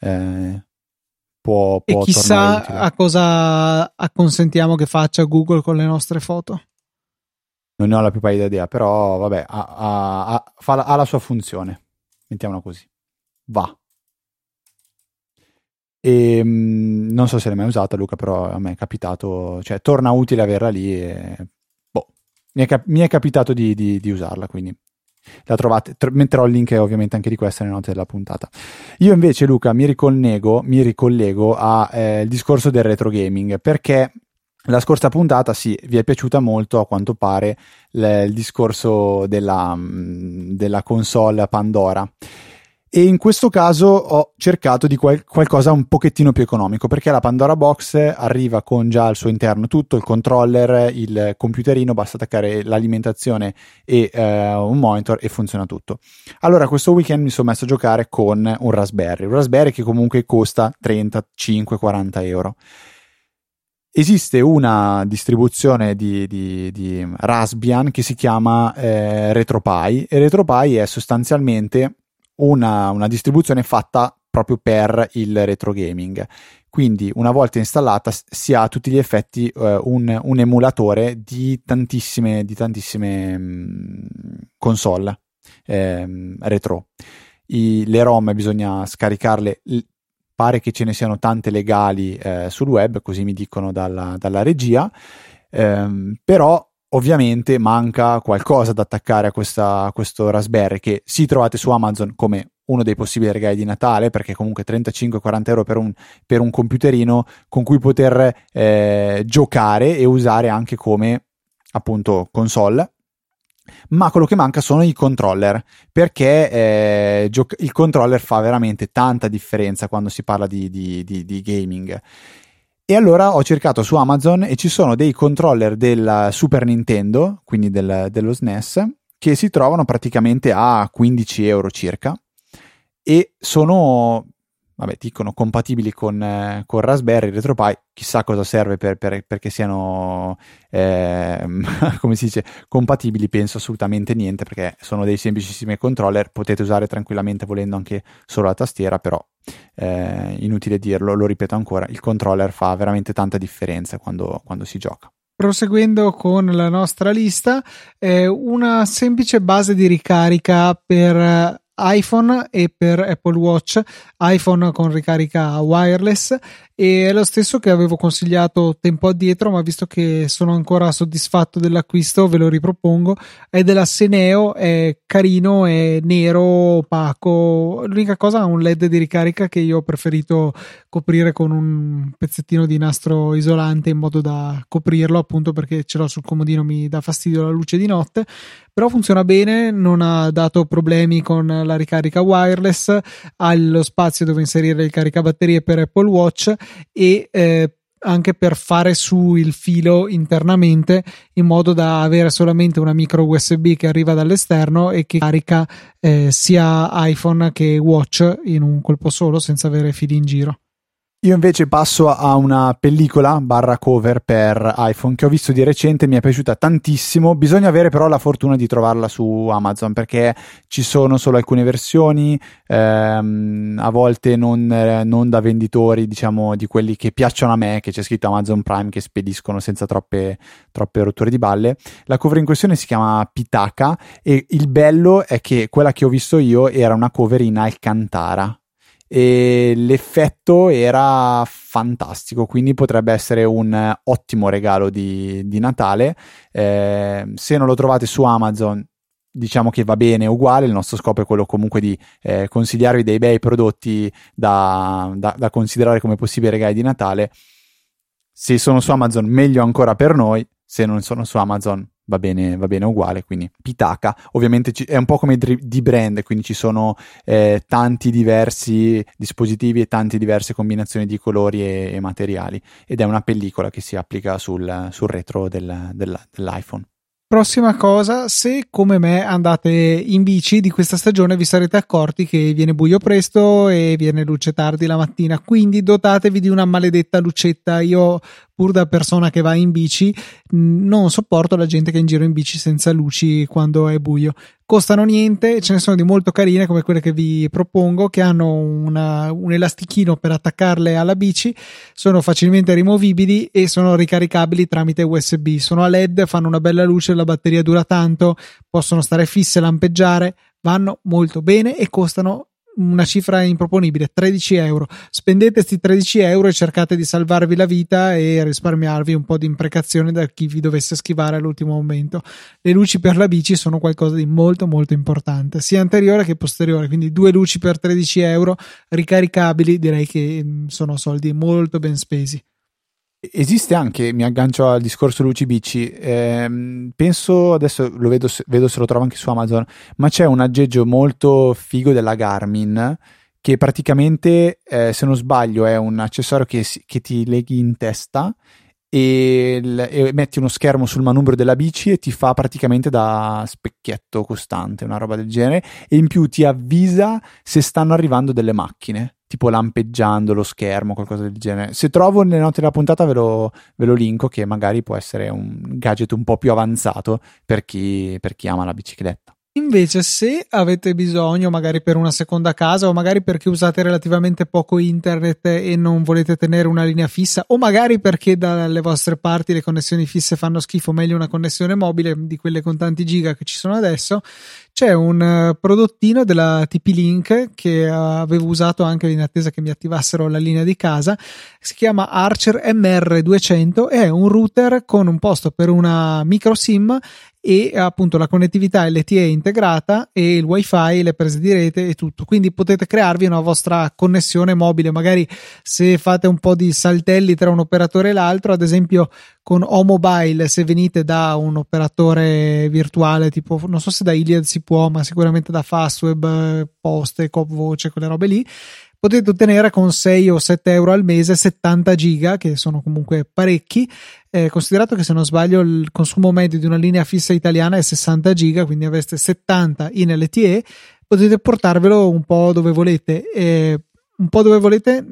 eh, può, può E chissà a cosa acconsentiamo che faccia Google con le nostre foto. Non ne ho la più pallida idea, però vabbè, ha, ha, ha, fa, ha la sua funzione. Mettiamola così. Va. E mh, non so se l'hai mai usata, Luca, però a me è capitato, cioè torna utile averla lì. E, boh, mi è, cap- mi è capitato di, di, di, usarla, quindi la trovate. Tr- metterò il link ovviamente anche di questa nelle note della puntata. Io invece, Luca, mi ricollego, mi ricollego al eh, discorso del retro gaming perché. La scorsa puntata, sì, vi è piaciuta molto a quanto pare l- il discorso della, della console Pandora e in questo caso ho cercato di qual- qualcosa un pochettino più economico perché la Pandora Box arriva con già al suo interno tutto il controller, il computerino, basta attaccare l'alimentazione e eh, un monitor e funziona tutto. Allora questo weekend mi sono messo a giocare con un Raspberry, un Raspberry che comunque costa 35-40 euro. Esiste una distribuzione di, di, di Raspbian che si chiama eh, RetroPie e RetroPie è sostanzialmente una, una distribuzione fatta proprio per il retro gaming. Quindi una volta installata si ha a tutti gli effetti uh, un, un, emulatore di tantissime, di tantissime mh, console ehm, retro. I, le ROM bisogna scaricarle, pare che ce ne siano tante legali eh, sul web, così mi dicono dalla, dalla regia, ehm, però ovviamente manca qualcosa da attaccare a, questa, a, questo Raspberry che si trovate su Amazon come uno dei possibili regali di Natale perché comunque 35-40 euro per un, per un, computerino con cui poter eh, giocare e usare anche come appunto console. Ma quello che manca sono i controller perché eh, gioc- il controller fa veramente tanta differenza quando si parla di, di, di, di gaming e allora ho cercato su Amazon e ci sono dei controller del Super Nintendo, quindi del, dello SNES, che si trovano praticamente a 15 euro circa. E sono vabbè, dicono compatibili con, con Raspberry, RetroPie, chissà cosa serve per, per, perché siano, eh, come si dice, compatibili, penso assolutamente niente, perché sono dei semplicissimi controller, potete usare tranquillamente volendo anche solo la tastiera, però eh, inutile dirlo, lo ripeto ancora, il controller fa veramente tanta differenza quando, quando si gioca. Proseguendo con la nostra lista, eh, una semplice base di ricarica per iPhone e per Apple Watch, iPhone con ricarica wireless e è lo stesso che avevo consigliato tempo addietro, ma visto che sono ancora soddisfatto dell'acquisto, ve lo ripropongo. È della Seneo, è carino, è nero, opaco. L'unica cosa ha un LED di ricarica che io ho preferito coprire con un pezzettino di nastro isolante in modo da coprirlo, appunto perché ce l'ho sul comodino, mi dà fastidio la luce di notte. Però funziona bene, non ha dato problemi con la ricarica wireless, ha lo spazio dove inserire il caricabatterie per Apple Watch e eh, anche per fare su il filo internamente in modo da avere solamente una micro USB che arriva dall'esterno e che carica eh, sia iPhone che Watch in un colpo solo senza avere fili in giro. Io invece passo a una pellicola barra cover per iPhone che ho visto di recente, mi è piaciuta tantissimo. Bisogna avere però la fortuna di trovarla su Amazon perché ci sono solo alcune versioni, ehm, a volte non, eh, non, da venditori, diciamo di quelli che piacciono a me, che c'è scritto Amazon Prime che spediscono senza troppe, troppe rotture di balle. La cover in questione si chiama Pitaka e il bello è che quella che ho visto io era una cover in Alcantara e l'effetto era fantastico, quindi potrebbe essere un ottimo regalo di, di Natale. Eh, se non lo trovate su Amazon, diciamo che va bene uguale, il nostro scopo è quello comunque di eh, consigliarvi dei bei prodotti da, da, da considerare come possibili regali di Natale. Se sono su Amazon, meglio ancora per noi, se non sono su Amazon, va bene, va bene uguale, quindi Pitaka. Ovviamente ci, è un po' come di brand, quindi ci sono eh, tanti diversi dispositivi e tante diverse combinazioni di colori e, e, materiali ed è una pellicola che si applica sul, sul retro del, del, dell'iPhone. Prossima cosa, se come me andate in bici di questa stagione vi sarete accorti che viene buio presto e viene luce tardi la mattina, quindi dotatevi di una maledetta lucetta. Io pur da persona che va in bici, non sopporto la gente che è in giro in bici senza luci quando è buio. Costano niente, ce ne sono di molto carine come quelle che vi propongo, che hanno una, un elastichino per attaccarle alla bici, sono facilmente rimovibili e sono ricaricabili tramite USB. Sono a LED, fanno una bella luce, la batteria dura tanto, possono stare fisse, lampeggiare, vanno molto bene e costano una cifra improponibile, 13 euro. Spendete questi 13 euro e cercate di salvarvi la vita e risparmiarvi un po' di imprecazione da chi vi dovesse schivare all'ultimo momento. Le luci per la bici sono qualcosa di molto molto importante, sia anteriore che posteriore, quindi due luci per 13 euro ricaricabili, direi che sono soldi molto ben spesi. Esiste anche, mi aggancio al discorso Luci Bici, ehm, penso adesso lo vedo, vedo se lo trovo anche su Amazon, ma c'è un aggeggio molto figo della Garmin che praticamente, eh, se non sbaglio, è un accessorio che, che ti leghi in testa e, e, metti uno schermo sul manubrio della bici e ti fa praticamente da specchietto costante, una roba del genere, e in più ti avvisa se stanno arrivando delle macchine tipo lampeggiando lo schermo, qualcosa del genere. Se trovo nelle note della puntata ve lo, ve lo linko che magari può essere un gadget un po' più avanzato per chi, per chi ama la bicicletta. Invece, se avete bisogno, magari per una seconda casa, o magari perché usate relativamente poco internet e non volete tenere una linea fissa, o magari perché dalle vostre parti le connessioni fisse fanno schifo, meglio una connessione mobile di quelle con tanti giga che ci sono adesso, c'è un uh, prodottino della TP-Link che avevo usato anche in attesa che mi attivassero la linea di casa. Si chiama Archer MR200 e è un router con un posto per una micro SIM e appunto la connettività LTE integrata e il wifi, le prese di rete e tutto. Quindi potete crearvi una vostra connessione mobile, magari se fate un po' di saltelli tra un operatore e l'altro, ad esempio con O Mobile, se venite da un operatore virtuale, tipo non so se da Iliad si può, ma sicuramente da Fastweb, Poste, Cop Voce, quelle robe lì potete ottenere con 6 o 7 euro al mese 70 giga, che sono comunque parecchi. Eh, considerato che se non sbaglio il consumo medio di una linea fissa italiana è 60 giga, quindi avreste 70 in LTE, potete portarvelo un po' dove volete. Eh, un po' dove volete,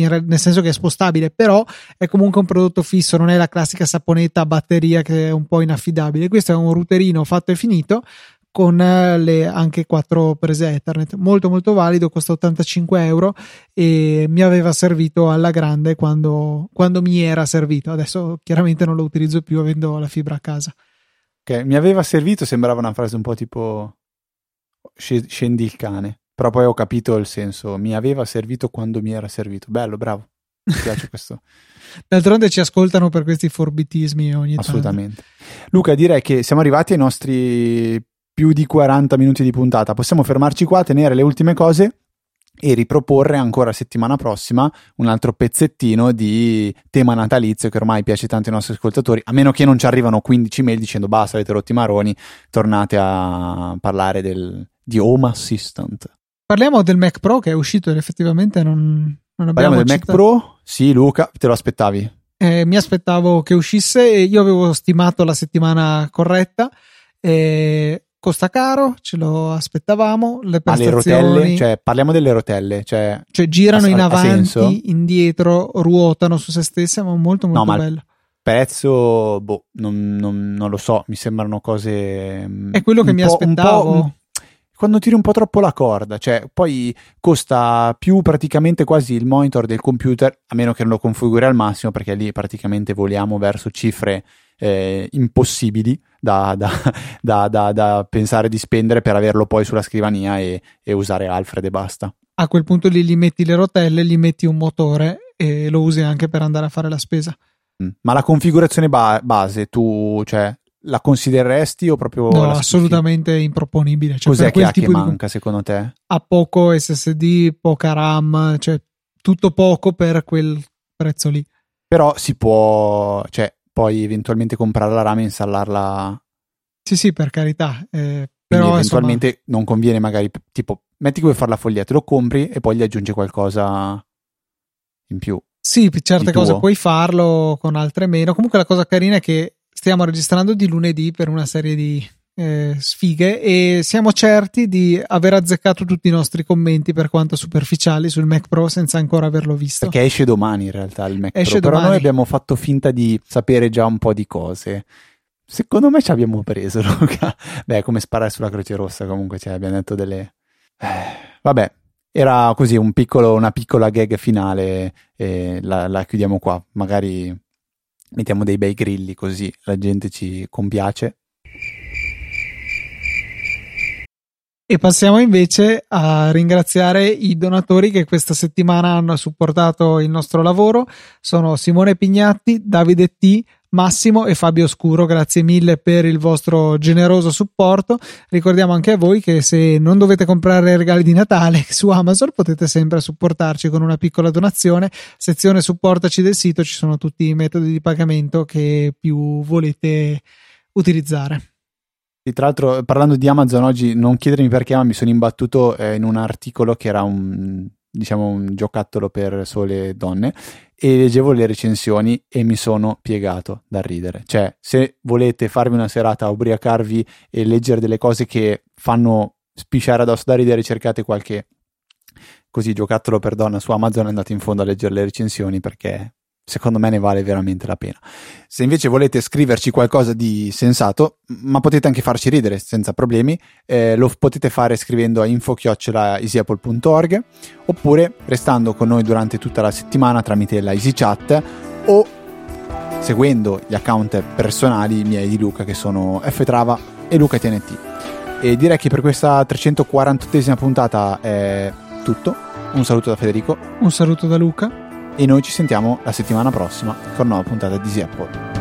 nel, nel senso che è spostabile, però è comunque un prodotto fisso, non è la classica saponetta a batteria che è un po' inaffidabile. Questo è un routerino fatto e finito con eh, le anche quattro prese Ethernet. Molto molto valido, costa 85 euro e mi aveva servito alla grande quando, quando mi era servito. Adesso chiaramente non lo utilizzo più avendo la fibra a casa. Ok, mi aveva servito, sembrava una frase un po' tipo scendi il cane, però poi ho capito il senso, mi aveva servito quando mi era servito. Bello, bravo. Mi piace questo. D'altronde ci ascoltano per questi forbitismi ogni Assolutamente. tanto. Assolutamente. Luca, direi che siamo arrivati ai nostri più di 40 minuti di puntata. Possiamo fermarci qua, tenere le ultime cose e riproporre ancora settimana prossima un altro pezzettino di tema natalizio che ormai piace tanto ai nostri ascoltatori, a meno che non ci arrivano 15 mail dicendo basta, avete rotti i maroni, tornate a parlare del, di Home Assistant. Parliamo del Mac Pro che è uscito ed effettivamente non, non Parliamo del Mac Pro? Sì, Luca, te lo aspettavi? Eh, mi aspettavo che uscisse io avevo stimato la settimana corretta. Eh, costa caro, ce lo aspettavamo. Le prestazioni... le rotelle, cioè parliamo delle rotelle, cioè, cioè girano ha, in avanti, indietro, ruotano su se stesse, ma molto molto no, bello. Prezzo, boh, non, non, non, lo so, mi sembrano cose. Mm, È quello che mi aspettavo. Quando tiri un po' troppo la corda, cioè poi costa più praticamente quasi il monitor del computer, a meno che non lo configuri al massimo, perché lì praticamente voliamo verso cifre eh, impossibili da, da, da, da, pensare di spendere per averlo poi sulla scrivania e, e usare Alfred e basta. a quel punto lì gli metti le rotelle, gli metti un motore e lo usi anche per andare a fare la spesa. Mm. Ma la configurazione ba- base tu, cioè, la considereresti o proprio no, assolutamente improponibile cioè, cos'è che, ha che manca di... secondo te? ha poco SSD poca RAM cioè tutto poco per quel prezzo lì. Però si può cioè puoi eventualmente comprare la RAM e installarla. Sì sì per carità eh, però eventualmente insomma... non conviene magari tipo metti che vuoi fare la foglietta lo compri e poi gli aggiungi qualcosa in più. Sì, certe cose puoi farlo, con altre meno. Comunque la cosa carina è che stiamo registrando di lunedì per una serie di eh, sfighe e siamo certi di aver azzeccato tutti i nostri commenti per quanto superficiali sul Mac Pro senza ancora averlo visto. Perché esce domani in realtà il Mac esce Pro, domani. però noi abbiamo fatto finta di sapere già un po' di cose. Secondo me ci abbiamo preso, Luca. Beh, come sparare sulla Croce Rossa comunque, cioè, abbiamo detto delle... Eh, vabbè, era così un piccolo, una piccola gag finale e la, la chiudiamo qua. Magari mettiamo dei bei grilli così la gente ci compiace. E passiamo invece a ringraziare i donatori che questa settimana hanno supportato il nostro lavoro. Sono Simone Pignatti, Davide T, Massimo e Fabio Scuro, grazie mille per il vostro generoso supporto. Ricordiamo anche a voi che se non dovete comprare regali di Natale su Amazon potete sempre supportarci con una piccola donazione. Sezione supportaci del sito, ci sono tutti i metodi di pagamento che più volete utilizzare. E tra l'altro, parlando di Amazon oggi, non chiedermi perché, ma mi sono imbattuto eh, in un articolo che era un diciamo un giocattolo per sole donne e leggevo le recensioni e mi sono piegato dal ridere. Cioè, se volete farvi una serata, ubriacarvi e leggere delle cose che fanno spisciare addosso da ridere, cercate qualche così giocattolo per donna su Amazon e andate in fondo a leggere le recensioni perché secondo me ne vale veramente la pena. Se invece volete scriverci qualcosa di sensato, ma potete anche farci ridere senza problemi, eh, lo potete fare scrivendo a info-easyapple.org oppure restando con noi durante tutta la settimana tramite la EasyChat o seguendo gli account personali miei di Luca che sono ftrava e LucaTNT. E direi che per questa 348esima puntata è tutto. Un saluto da Federico. Un saluto da Luca e noi ci sentiamo la settimana prossima con nuova puntata di Easy Apple.